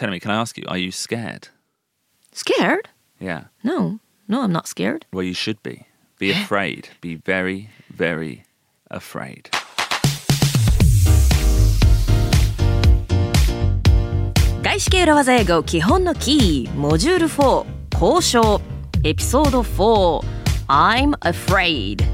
Teremi, can I ask you, are you scared? Scared? Yeah. No, no, I'm not scared. Well, you should be. Be afraid. be very, very afraid. Module 4 I'm afraid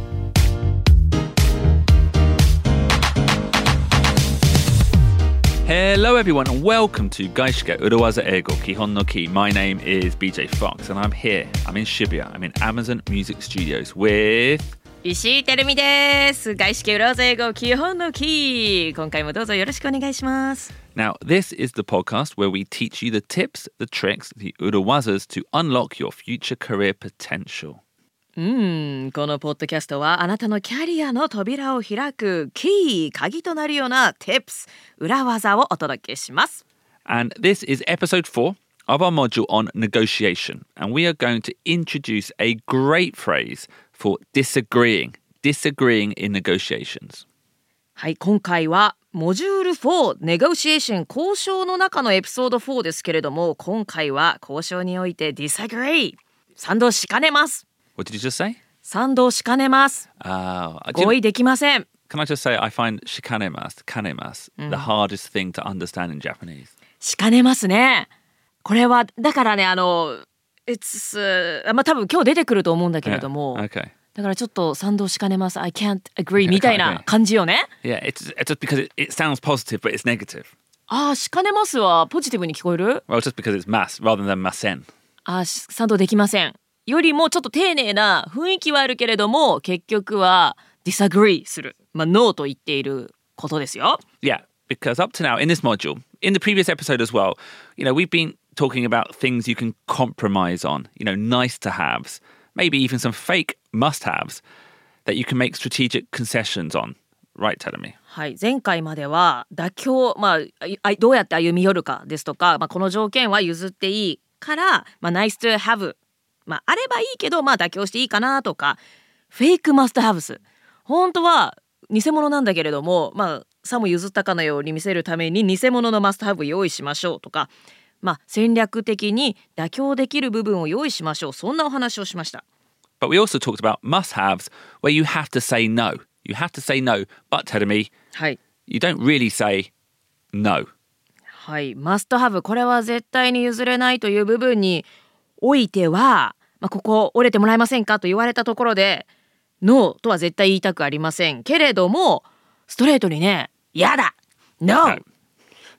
Hello, everyone, and welcome to Gaishike Urawaza Ego Kihon no Ki. My name is BJ Fox, and I'm here. I'm in Shibuya. I'm in Amazon Music Studios with. 石井てるみです外資系裏技英語基本のキー今回もどうぞよろしくお願いします Now, this is the podcast where we teach you the tips, the tricks, the urawazas to unlock your future career potential. うんこのポッドキャストはあなたのキャリアの扉を開くキー鍵となるような tips 裏技をお届けします And this is episode four of our module on negotiation. And we are going to introduce a great phrase for disagreeing, disagreeing in negotiations. はい今回はモジュール4ネゴシエーション交渉の中のエピソード4ですけれども今回は交渉において disagree 賛同しかねます What did you just say? 賛同しかねます Uh, 合意できません can I just say, I find shikanemas, kanemas, the hardest thing to understand in Japanese. しかねますねこれはだからねあの It's、uh, まあ多分今日出てくると思うんだけれども、Yeah, Okay. だからちょっと賛同しかねます I can't agree みたいな感じよね Yeah, it's, just because it, it sounds positive, but it's negative. ああしかねますはポジティブに聞こえる Well, just because it's mas rather than masen. あーし賛同できませんよりもちょっと丁寧な雰囲気はあるけれども結局は disagree するまあ no と言っていることですよ Yeah, because up to now in this module, in the previous episode as well, you know, we've been talking about things you can compromise on, you know, nice to haves, maybe even some fake must haves that you can make strategic concessions on. Right, Tadami? はい前回までは妥協まああどうやって歩み寄るかですとか、まあ、この条件は譲っていいから、まあ、nice to have まああればいいけどまあ妥協していいかなとかフェイクマストハブス。本当は偽物なんだけれどもまあさも譲ったかのように見せるために偽物のマストハブ用意しましょうとかまあ戦略的に妥協できる部分を用意しましょう。そんなお話をしました。But we also talked about must haves where you have to say no. You have to say no, but Tadami, はい。you don't really say no. はい、マストハブこれは絶対に譲れないという部分においては、まあ、ここ折れてもらえませんかと言われたところでノーとは絶対言いたくありませんけれどもストレートにね「やだノー、はい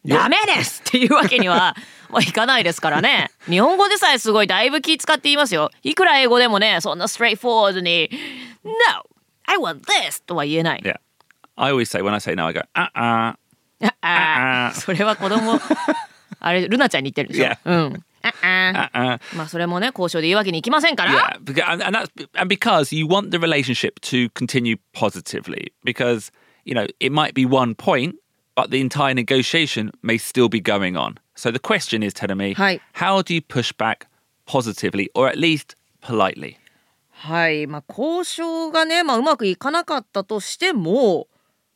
ダメです!」っていうわけには まあいかないですからね日本語でさえすごいだいぶ気使って言いますよいくら英語でもねそんなストレートフォワードに「No! I want this!」とは言えない。Yeah. I always say, when I say no, I go, uh uh. あああそれは子供 あれルナちゃんに言ってるでしょ。Yeah. うん。Uh uh. まあそれもね交渉で言うわけにいきませんから。Yeah, and, and that's and because you want the relationship to continue positively. Because you know it might be one point, but the entire negotiation may still be going on. So the question is, Hi. how do you push back positively, or at least politely? はい。まあ交渉がねまあうまくいかなかったとしても、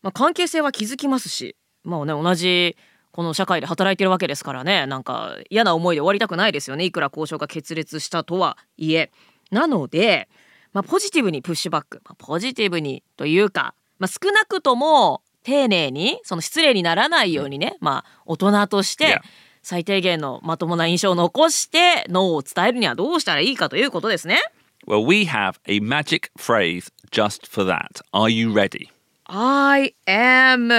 まあ関係性は築きますし、まあね同じこの社会で働いてるわけですからねなんか嫌な思いで終わりたくないですよねいくら交渉が決裂したとはいえなので、まあ、ポジティブにプッシュバック、まあ、ポジティブにというか、まあ、少なくとも丁寧にその失礼にならないようにね、まあ大人とし.て最低限のまともな印象を残してノーを伝えるにはどうしたらいいかということですね。Well, we have a magic phrase just for that. Are you ready? I am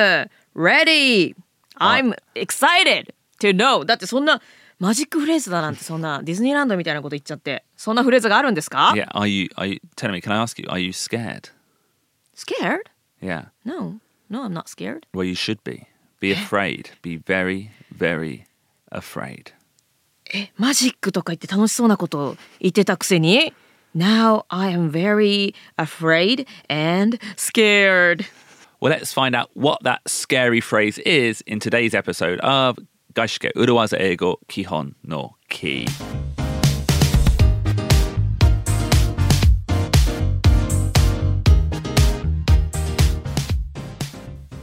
ready. I'm excited to know. だってそんなマジックフレーズだなんてそんなディズニーランドみたいなこと言っちゃってそんなフレーズがあるんですか Yeah. Are you? Are you? Tell me. Can I ask you? Are you scared? Scared? Yeah. No. No, I'm not scared. Well, you should be. Be afraid. Be very, very afraid. え、マジックとか言って楽しそうなこと言ってたくせに Now I am very afraid and scared. Well, let's find out what that scary phrase is in today's episode of Gaishike Uruwaza Eigo Kihon no Ki.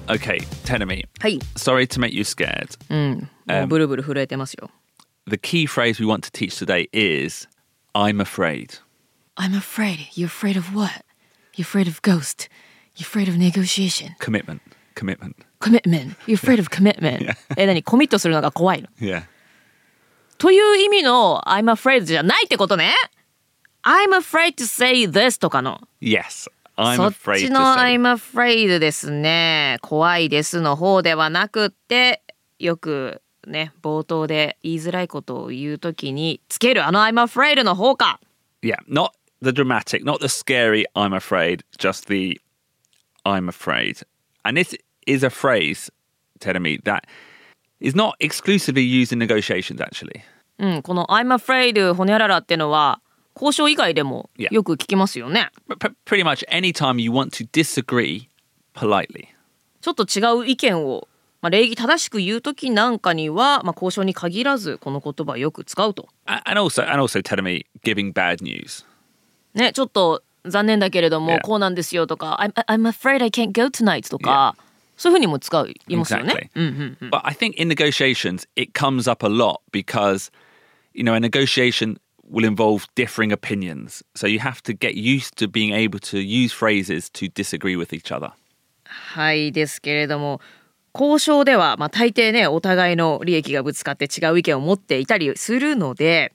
Okay, Tenami. Hi. Sorry to make you scared. Mm, um, the key phrase we want to teach today is I'm afraid. I'm afraid. You're afraid of what? You're afraid of ghosts. You're afraid of negotiation. Commitment. Commitment. Commitment. You're afraid of commitment. え、何コミットするのが怖いの Yeah. という意味の I'm afraid じゃないってことね。I'm afraid to say this とかの。Yes. I'm そっ afraid ち to の say. I'm afraid ですね。怖いですの方ではなくって、よくね、冒頭で言いづらいことを言うときにつけるあの I'm afraid の方か。Yeah, not the dramatic, not the scary I'm afraid, just the I'm afraid. And this is a phrase, Teremi, that is not exclusively used in negotiations actually. うん、この I'm afraid ほにゃららってのは交渉以外でも Yeah. よく聞きますよね。But p- pretty much any time you want to disagree politely. ちょっと違う意見を、まあ、礼儀正しく言うときなんかには、まあ、交渉に限らずこの言葉をよく使うと。And also, and also Teremi giving bad news. ね、ちょっと残念だけれども.こうなんですよとか、I'm, I'm afraid I can't go tonight とか、そういうふうにも使いますよね。Exactly. But I think in negotiations, it comes up a lot because, you know, a negotiation will involve differing opinions. So you have to get used to being able to use phrases to disagree with each other. はいですけれども交渉では、まあ、大抵ねお互いの利益がぶつかって違う意見を持っていたりするので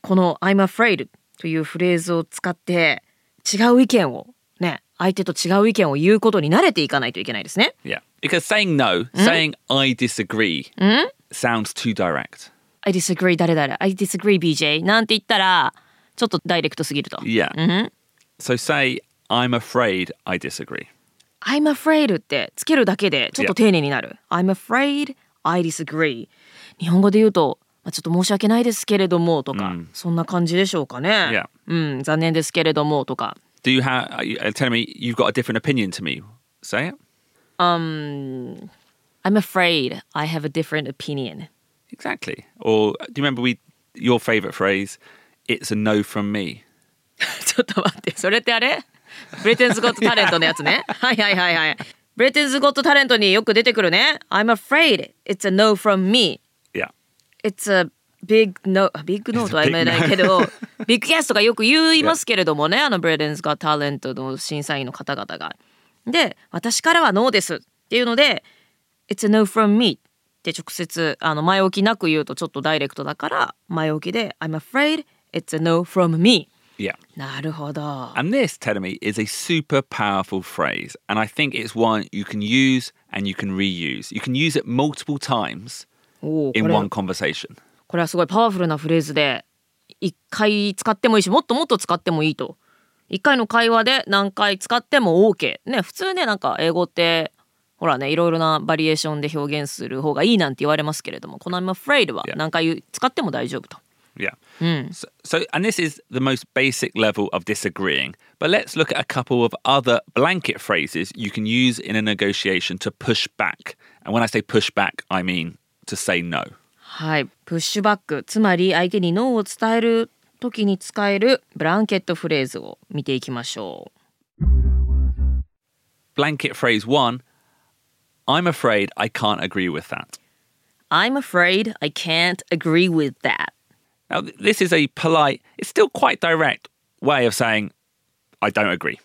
この「I'm afraid」というフレーズを使って違う意見をね相手と違う意見を言うことに慣れていかないといけないですね。Yeah. Because saying no, saying I disagree sounds too direct. I disagree 誰々 I disagree BJ なんて言ったらちょっとダイレクトすぎると。Yeah. So say, I'm afraid I disagree. I'm afraid ってつけるだけでちょっと丁寧になる。I'm afraid I disagree。日本語で言うと、まあ、ちょっと申し訳ないですけれどもとか、そんな感じでしょうかね。Yeah. うん、残念ですけれどもとか。Do you have, uh, tell me you've got a different opinion to me? Say it. Um, I'm afraid I have a different opinion. Exactly. Or do you remember we, your favorite phrase? It's a no from me. ちょっと待って、それってあれ Britain's Got Talent のやつね。はいはいはいはい。 Britain's Got Talent によく出てくるね。I'm afraid it's a no from me. It's a big no big no とは言えないけど big yes とかよく言いますけれどもねあの Britain's Got Talent の審査員の方々が。で私からはノーですっていうので「It's a no from me」って直接あの前置きなく言うとちょっとダイレクトだから前置きで「I'm afraid it's a no from me Yeah.」なるほど。And this, Telemi, is a super powerful phrase. And I think it's one you can use and you can reuse. You can use it multiple times in れ one conversation. これはすごいパワフルなフレーズで一回使ってもいいしもっともっと使ってもいいと一回の会話で何回使っても OK ね普通ねなんか英語ってほらねいろいろなバリエーションで表現する方がいいなんて言われますけれどもこの I'm afraid は.何回使っても大丈夫と Yeah. So, so, and this is the most basic level of disagreeing. But let's look at a couple of other blanket phrases you can use in a negotiation to push back. And when I say push back, I mean to say no. はいプッシュバックつまり相手にノーを伝える時に使えるブランケットフレーズを見ていきましょう Blanket phrase one I'm afraid I can't agree with that. I'm afraid I can't agree with that Now, th- this is a polite, it's still quite direct way of saying, I don't agree.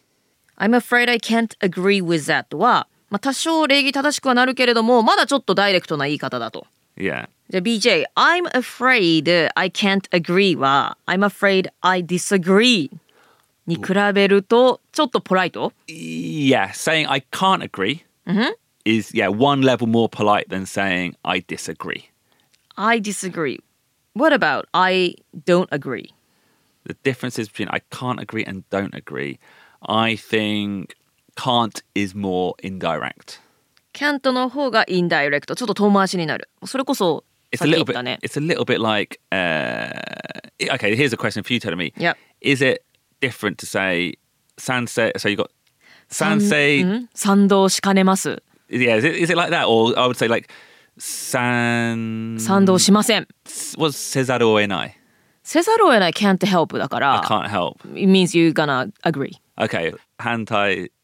I'm afraid I can't agree with that は、 まあ、多少礼儀正しくはなるけれども、まだちょっとダイレクトな言い方だと。 Yeah. じゃあ BJ、I'm afraid I can't agree は、I'm afraid I disagree に比べると、ちょっとポライト Yeah. Saying I can't agree is, yeah, one level more polite than saying I disagree. I disagree. What about I don't agree? The differences between I can't agree and don't agree, I think can't is more indirect. can't の方がインダイレクト。ちょっと遠回しになる。それこそ、 It's さ a っき言 little っ bit. たね。 It's a little bit like. Uh, okay, here's a question for you, telling me. Yep. Is it different to say Sansei? So you got Sansei. うん賛同しかねます。 Yeah, is it, is it like that, or I would say like San 賛同しません。 was Cesaru or Enai? せざるを得ない can't help だか I ら、 can't help. it means you gonna agree. Okay,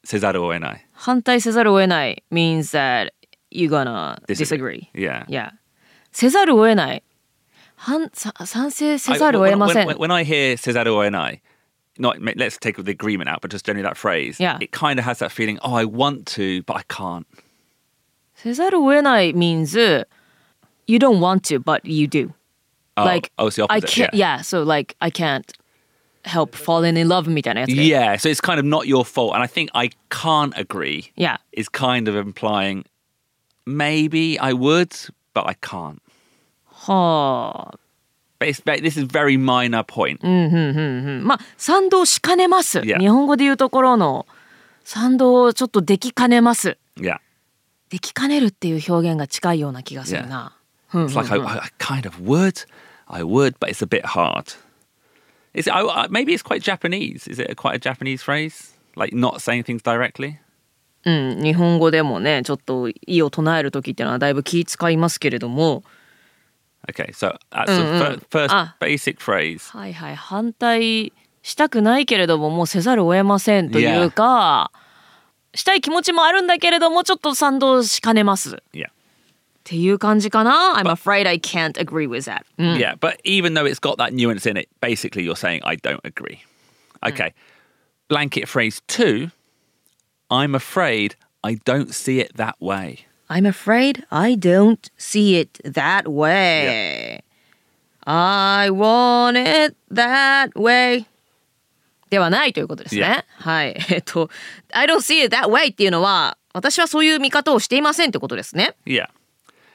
Hantai Cesaru or Enai. 反対せざるを得ない means that you're gonna disagree. Yeah. Yeah. せざるを得ない。反さ賛成せ I- ざるを when, 得ません。 when, when I hear Cesaru and I, not let's take the agreement out, but just generally that phrase, Yeah. it kind of has that feeling. Oh, I want to, but I can't. せざるを得ない means you don't want to, but you do. Oh, like oh, it's the I opposite. can't. Yeah. So like I can't help falling in love みたいなやつで。 Yeah, so it's kind of not your fault. And I think I can't agree Yeah. is kind of implying maybe I would, but I can't. はあ。 But it's, but this is very minor point. まあ賛同しかねます。 Yeah. 日本語で言うところの賛同ちょっとできかねます。 Yeah. できかねるっていう表現が近いような気がするな。 It's like I, I kind of would, I would, but it's a bit hard. Is it, I, maybe it's quite Japanese. Is it a, quite a Japanese phrase? Like not saying things directly? うん、日本語でもねちょっと意を唱える時っていうのはだいぶ気使いますけれども Okay, so that's the fir- first Ah. basic phrase. はいはい反対したくないけれどももうせざるを得ませんというか、したい気持ちもあるんだけれどもちょっと賛同しかねますっ Yeah. ていう感じかな I'm afraid I can't agree with that、うん Yeah, but even though it's got that nuance in it, basically you're saying, I don't agree. Okay. Blanket phrase two I'm afraid I don't see it that way. I'm afraid I don't see it that way、I want it that way ではないということですね。 Yeah. はい。えっと、I don't see it that way っていうのは、私はそういう見方をしていませんってことですね。 Yeah.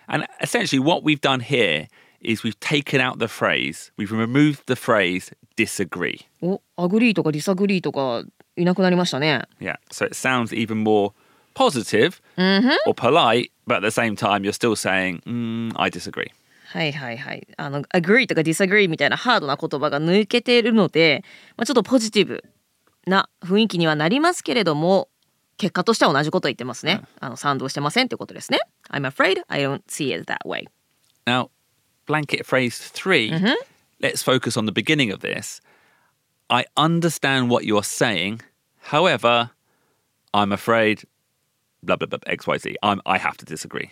And essentially, what we've done here is we've taken out the phrase, we've removed the phrase disagree. Oh, お、agree とか disagree とかいなくなりましたね。Yeah, so it sounds even more positive mm-hmm. or polite, but at the same time, you're still saying, mm, I disagree. はいはいはい。あの、agree とか disagree みたいなハードな言葉が抜けているので、まあ、ちょっとポジティブな雰囲気にはなりますけれども、結果としては同じこと言ってますね。あの、賛同してませんってことですね。I'm afraid I don't see it that way. Now, blanket phrase 3 let let's focus on the beginning of this. I understand what you're saying. However, I'm afraid, blah, blah, blah, XYZ. I'm, I have to disagree.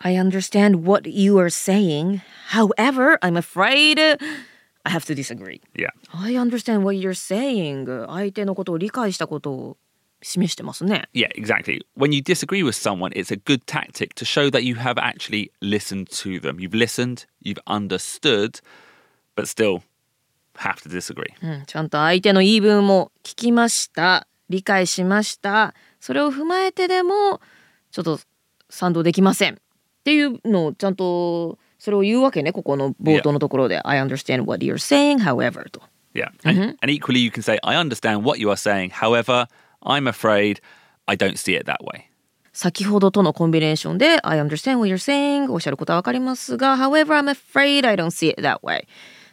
I understand what you are saying. However, I'm afraid I have to disagree. Yeah. I understand what you're saying. 相手のことを理解したことを示してますね。Yeah, exactly. When you disagree with someone, it's a good tactic to show that you have actually listened to them. You've listened, you've understood, but still have to disagree. うん、ちゃんと相手の言い分も聞きました。理解しました。それを踏まえてでも、ちょっと賛同できません。っていうのをちゃんとそれを言うわけね。ここの冒頭のところで。I understand what you're saying, however と。Yeah. And, and equally, you can say, I understand what you are saying. However, I'm afraid I don't see it that way. 先ほどとのコンビネーションで I understand what you're saying おっしゃることはわかりますが However I'm afraid I don't see it that way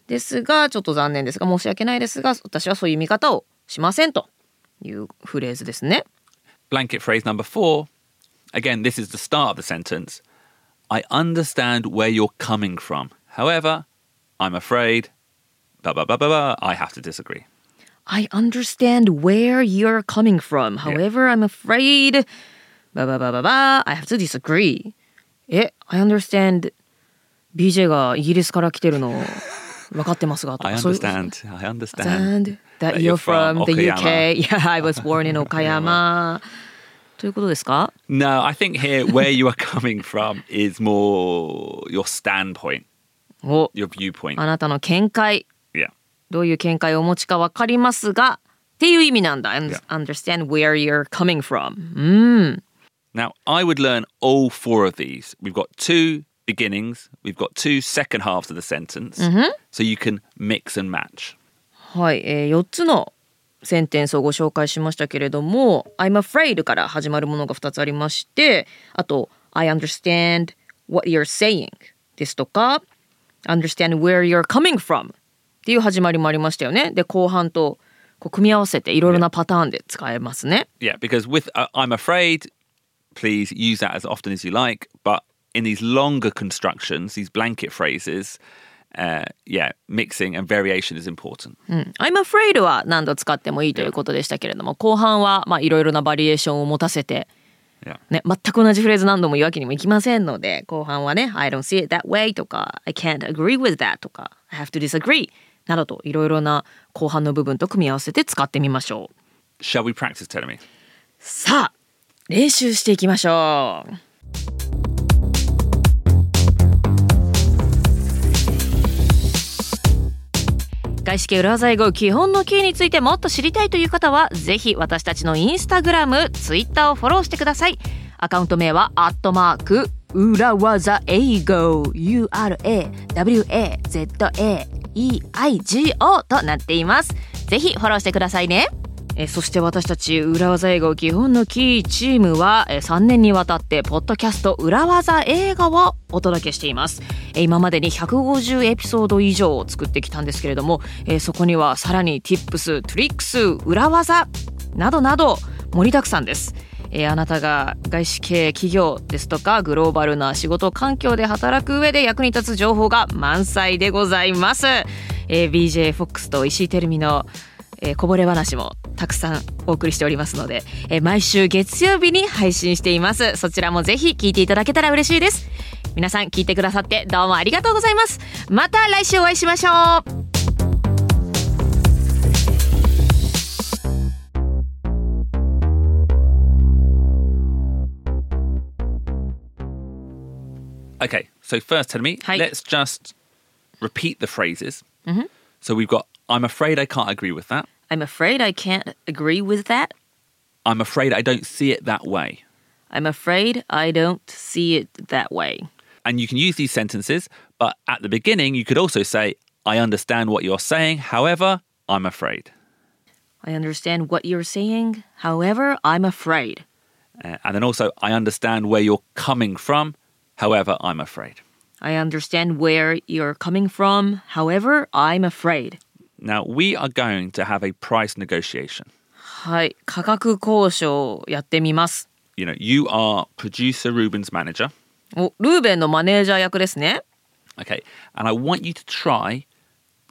ですがちょっと残念ですが申し訳ないですが私はそういう見方をしませんというフレーズですね Blanket phrase number four. Again, this is the start of the sentence. I understand where you're coming from. However, I'm afraid, blah, blah, blah, blah, blah, I have to disagree. I understand where you're coming from However I'm afraid バババババ I have to disagree え I understand BJ がイギリスから来てるの分かってますがと I かそういう understand. I understand. understand that that you're you're from from the Okayama. UK. Yeah, I was born in Okayama. ということですか No, I think here where you are coming from is more your standpoint, お your viewpoint. あなたの見解 Yeah. どういう見解をお持ちか分かりますがっていう意味なんだ。Yeah. Understand where you're coming from. うん。Now, I would learn all four of these. We've got two beginnings, we've got two second halves of the sentence, so you can mix and match. はい、えー、4つのセンテンスをご紹介しましたけれども I'm afraid から始まるものが2つありましてあと I understand what you're saying ですとか understand where you're coming from っていう始まりもありましたよねで後半とこう組み合わせていろいろなパターンで使えますね Yeah, because with uh, I'm afraid, please use that as often as you like, but in these longer constructions, these blanket phrases, uh, yeah, mixing and variation is important. うん、I'm afraid は何度使ってもいいということでしたけれども後半はまあいろいろなバリエーションを持たせて、Yeah. ね、全く同じフレーズ何度も言うわけにもいきませんので後半はね I don't see it that way とか I can't agree with that とか I have to disagree などといろいろな後半の部分と組み合わせて使ってみましょう。Shall we practice, Telemi? さあ練習していきましょう。外資系裏技英語基本のキーについてもっと知りたいという方はぜひ私たちのインスタグラム、ツイッターをフォローしてください。アカウント名はアットマーク裏技英語 EIGO となっています。ぜひフォローしてくださいね。えそして私たち裏技英語基本のキーチームはえ3年にわたってポッドキャスト裏技映画をお届けしています。え今までに150エピソード以上を作ってきたんですけれどもえそこにはさらに Tips、トリックス、裏技などなど盛りだくさんです。えーあなたが外資系企業ですとかグローバルな仕事環境で働く上で役に立つ情報が満載でございます、えー BJFOX と石井てるみのえーこぼれ話もたくさんお送りしておりますので、えー毎週月曜日に配信しています。そちらもぜひ聞いていただけたら嬉しいです。皆さん聞いてくださってどうもありがとうございます。また来週お会いしましょう。Okay, so first, Telemi, Hi. let's just repeat the phrases. So we've got I'm afraid I can't agree with that. I'm afraid I can't agree with that I'm afraid I don't see it that way. I'm afraid I don't see it that way And you can use these sentences, but at the beginning, you could also say, I understand what you're saying. However, I'm afraid. I understand what you're saying however I'm afraid Uh, and then also, I understand where you're coming from. However, I'm afraid. I understand where you're coming from however I'm afraid Now, we are going to have a price negotiation. はい価格交渉をやってみます You know, you are producer Ruben's manager. おルーベンのマネージャー役ですね Okay. And I want you to try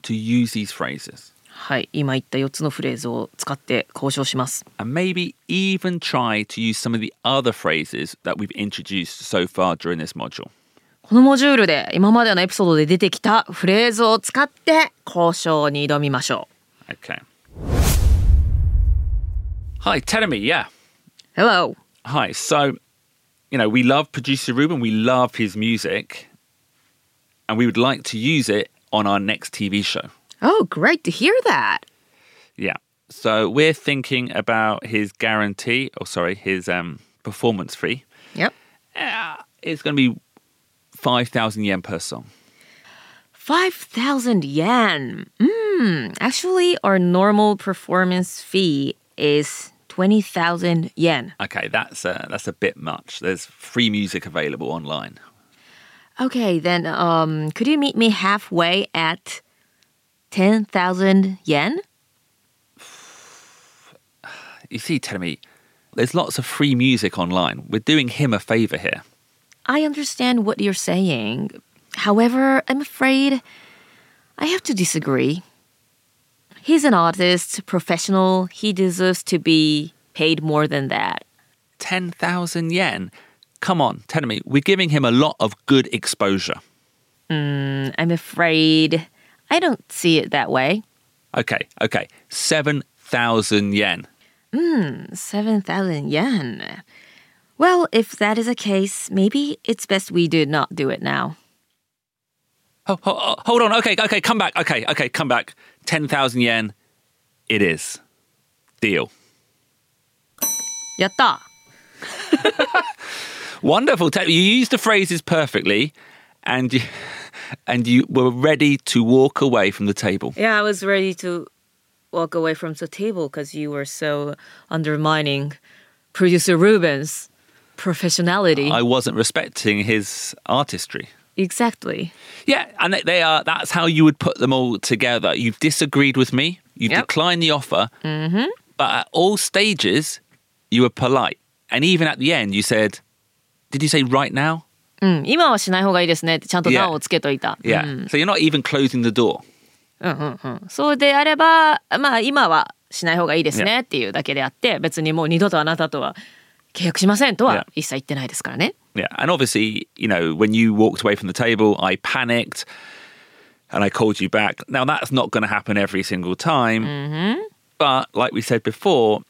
to use these phrases はい今言った4つのフレーズを使って交渉します and maybe even try to use some of the other phrases that we've introduced so far during this module. このモジュールで今までのエピソードで出てきたフレーズを使って交渉に挑みましょ Okay. Hi, Telemi. Yeah. う Hello Hi. So, you know, we love producer Ruben. We love his music. And we would like to use it on our next TV show. Oh great to hear that Yeah. So we're thinking about his guarantee, or sorry, his um, performance fee. Yep Uh, it's going to be 5,000 yen per song. 5,000 yen. Mm, actually, our normal performance fee is 20,000 yen. Okay, that's uh, that's a bit much. There's free music available online. Okay, then um, could you meet me halfway at 10,000 yen? You see, Telemi, there's lots of free music online. We're doing him a favor here. I understand what you're saying. However, I'm afraid I have to disagree. He's an artist, professional. He deserves to be paid more than that. 10,000 yen. Come on, Telemi, we're giving him a lot of good exposure. Hmm, I'm afraid I don't see it that way. Okay, okay. 7,000 yen. Hmm, 7,000 yen. Well, if that is the case, maybe it's best we do not do it now. Oh, oh, oh, hold on. Okay, okay, come back. Okay, okay, come back. 10,000 yen. It is. Deal. Yatta. Wonderful. You used the phrases perfectly, and you and you were ready to walk away from the table. Yeah, I was ready to walk away from the table because you were so undermining producer Ruben's professionality. I wasn't respecting his artistry. exactly. Yeah, and they- they are. That's how you would put them all together. You've disagreed with me. You've Yep. declined the offer. Mm-hmm. But at all stages, you were polite, and even at the end, you said, "Did you say right now?" うん、今はしない方がいいですねってちゃんと Yeah. 段をつけといた。Yeah. うん So you're not even closing the door. うんうんうん、そうであればまあ今はしない方がいいですねっていうだけであって別にもう二度とあなたとは契約しませんと Yeah. は一切言ってないですからね。Yeah. And obviously, you know, when you walked away from the table, I panicked and I called you back. Now, that's not going to happen every single time. But like we said before,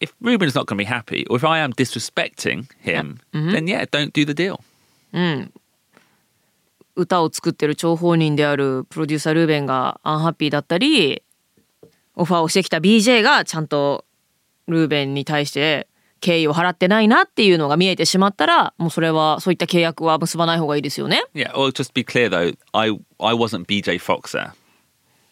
if Ruben's not going to be happy, or if I am disrespecting him, then yeah, don't do the deal. 歌を作ってる張本人であるプロデューサールーベンがアンハッピーだったりオファーをしてきた BJ がちゃんとルーベンに対して敬意を払ってないなっていうのが見えてしまったらもうそれはそういった契約は結ばない方がいいですよね。Yeah. Well, just be clear though, I I wasn't BJ Fox there.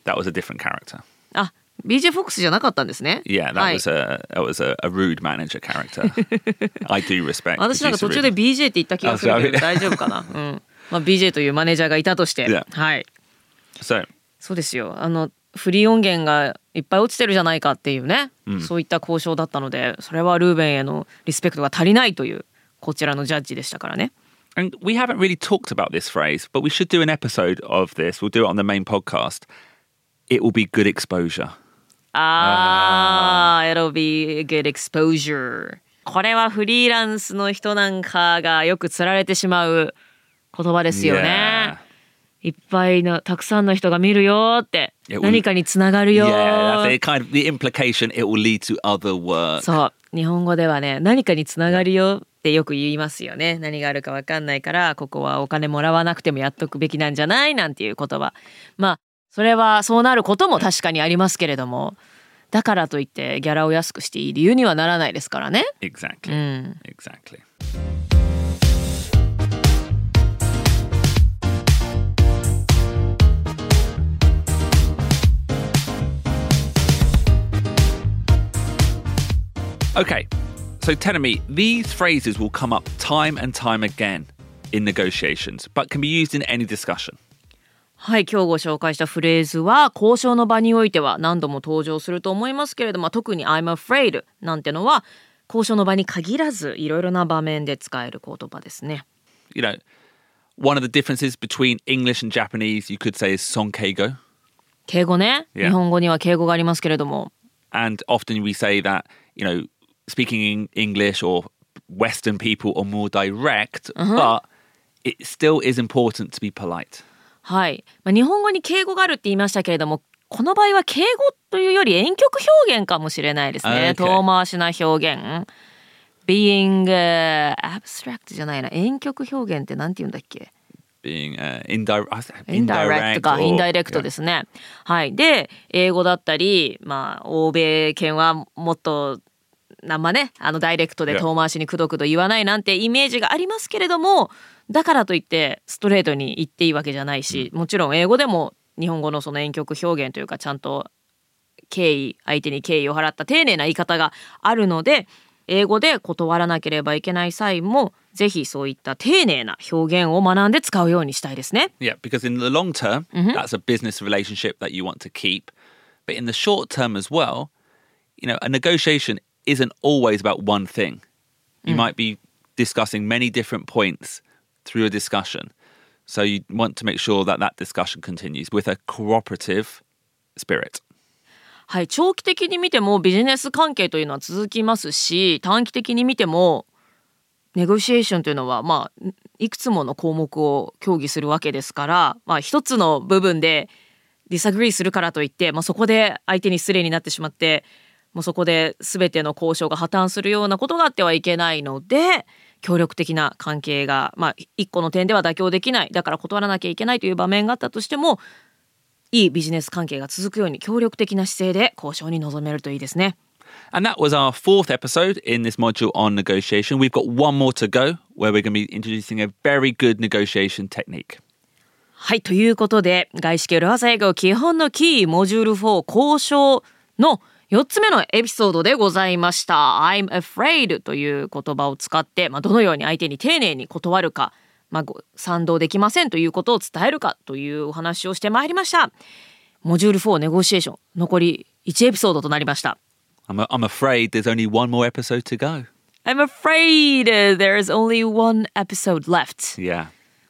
That was a different character. あ BJ フォックスじゃなかったんですね。Yeah, that はい was a that was a, a rude manager character. I do respect. 私なんか途中で. BJ って言った気がするけど大丈夫かな、うんまあ、BJ というマネージャーがいたとして、Yeah. はい So そうですよあのフリー音源がいっぱい落ちてるじゃないかっていうね、そういった交渉だったのでそれはルーベンへのリスペクトが足りないというこちらのジャッジでしたからね And we haven't really talked about this phrase, but we should do an episode of this. We'll do it on the main podcast. It will be good exposure. あー。it'll be a good exposure. これはフリーランスの人なんかがよくつられてしまう言葉ですよね、いっぱいのたくさんの人が見るよって。何かにつながるよ。Yeah, that's it. Kind of the implication it will lead to other work. そう。日本語ではね何かにつながるよってよく言いますよね。何があるか分かんないからここはお金もらわなくてもやっとくべきなんじゃない？なんていう言葉。まあそれはそうなることも確かにありますけれどもだからといってギャラを安くしていい理由にはならないですからね Exactly. Exactly. Okay, so me these phrases will come up time and time again in negotiations, but can be used in any discussion. はい今日ご紹介したフレーズは交渉の場においては何度も登場すると思いますけれども特に「I'm afraid」なんてのは交渉の場に限らずいろいろな場面で使える言葉ですね。You know, one of the differences between English and Japanese, you could say, is sonkeigo. 敬語ね、Yeah. 日本語には敬語がありますけれども and often we say that you know speaking in english or western people are more direct but it still is important to be polite はい、まあ、日本語に敬語があるって言いましたけれどもこの場合は敬語というより遠曲表現かもしれないですね。Okay. 遠回しな表現。being、uh, abstract じゃないな遠曲表現ってなんて言うんだっけ？Being uh, indirect インダイレクトか、yeah. ですね。はい。で、英語だったり、まあ、欧米圏はもっと、なんまね、あの、ダイレクトで.遠回しにくどくど言わないなんてイメージがありますけれども、だからといって、ストレートに言っていいわけじゃないし、もちろん英語でも日本語のその遠曲表現というか、ちゃんと敬意、相手に敬意を払った丁寧な言い方があるので、英語で断らなければいけない際も、ぜひそういった丁寧な表現を学んで使うようにしたいですね。yeah because in the long term that's a business relationship that you want to keep but in the short term as well you know a negotiation isn't always about one thing you might be discussing many different points through a discussion so you want to make sure that that discussion continues with a cooperative spirit はい、長期的に見てもビジネス関係というのは続きますし短期的に見てもネゴシエーションというのはまあいくつもの項目を協議するわけですから、まあ、一つの部分でディサグリーするからといって、まあ、そこで相手に失礼になってしまってもうそこで全ての交渉が破綻するようなことがあってはいけないので協力的な関係が、まあ、一個の点では妥協できないだから断らなきゃいけないという場面があったとしてもいいビジネス関係が続くように協力的な姿勢で交渉に臨めるといいですね。And that was our fourth episode in this module on negotiation. We've got one more to go where we're going to be introducing a very good negotiation technique. はい、ということで外資系裏技英語基本のキーモジュール4交渉の4つ目のエピソードでございました。I'm afraid という言葉を使って、まあ、どのように相手に丁寧に断るか、まあ、ご賛同できませんということを伝えるかというお話をしてまいりました。モジュール4ネゴシエーション残り1エピソードとなりました。I'm, I'm afraid there's only one more episode to go. I'm afraid uh, there is only one episode left. Yeah.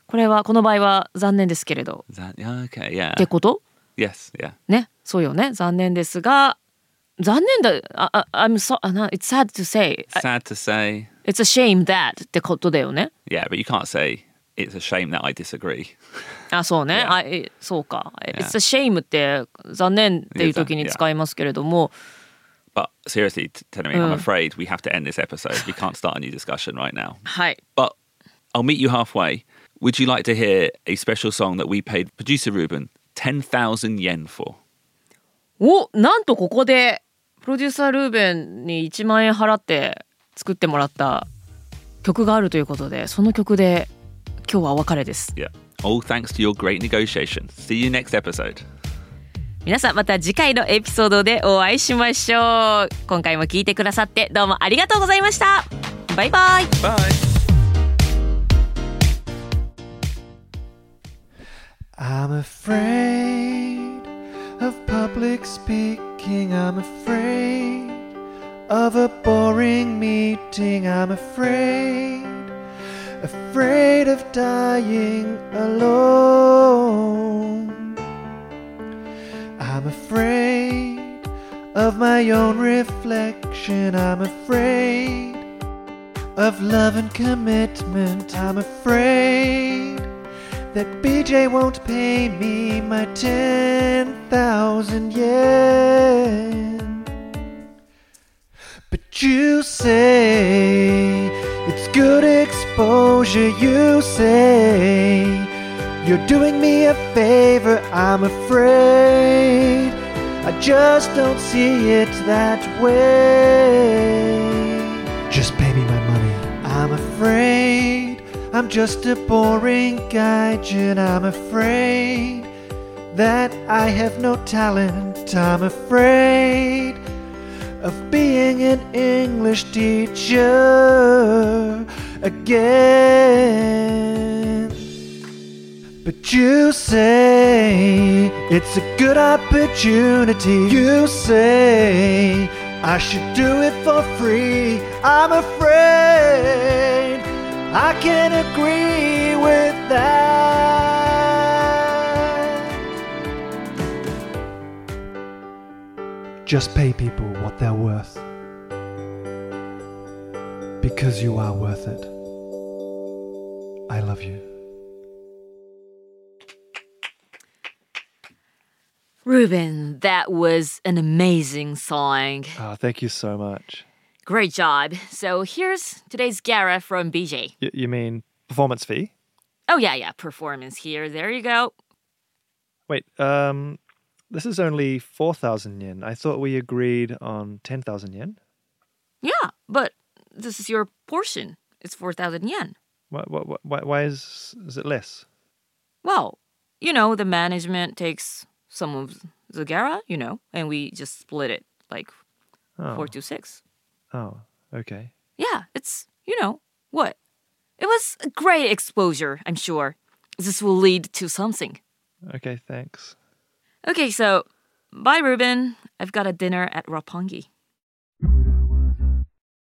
これはこの場合は残念ですけれど。That okay, yeah. ってこと？Yes, yeah. ね、そうよね。残念ですが、残念だ。あ、あ、I'm so, あな it's sad to say. Sad to say. It's a shame that ってことだよね。 Yeah, but you can't say it's a shame that I disagree. あ、そうね。 Yeah. あ、えそうか。 Yeah. It's a shame って残念っていう時に Yeah. 使いますけれども、 But seriously, t- telling me, I'm afraid we have to end this episode. We can't start a new discussion right now. はい。 But I'll meet you halfway. Would you like to hear a special song that we paid producer Ruben 10,000 yen for? お、なんとここで プロデューサールーベンに1万円払って作ってもらった曲があるということで、その曲で今日はお別れです。Yeah. All thanks to your great negotiation. See you next episode. 皆さんまた次回のエピソードでお会いしましょう今回も聞いてくださってどうもありがとうございましたバイバイ Bye. I'm afraid public speaking. I'm afraid of a boring meeting. I'm afraid, afraid of dying alone. I'm afraid of my own reflection. I'm afraid of love and commitment. I'm afraid that BJ won't pay me my 10,000 yen. But you say it's good exposure. You say you're doing me a favor. I'm afraid I just don't see it that way. I'm just a boring gaijin. I'm afraid that I have no talent. I'm afraid of being an English teacher again. But you say it's a good opportunity. You say I should do it for free. I'm afraid I can agree with that. Just pay people what they're worth. Because you are worth it. I love you. Ruben that was an amazing song Oh, thank you so much. Great job so here's today's Gara from BJ Y- you mean performance fee? oh yeah yeah performance here there you go Wait, um, this is only 4,000 yen. I thought we agreed on 10,000 yen. yeah but this is your portion it's 4000 yen Why, why, why, why is, is it less? well you know the management takes some of the Gara you know and we just split it like four to six oh okay. Yeah, it's, you know, what? It was a great exposure, I'm sure. This will lead to something. Okay, thanks. Okay, so bye, Ruben. I've got a dinner at Rapongi.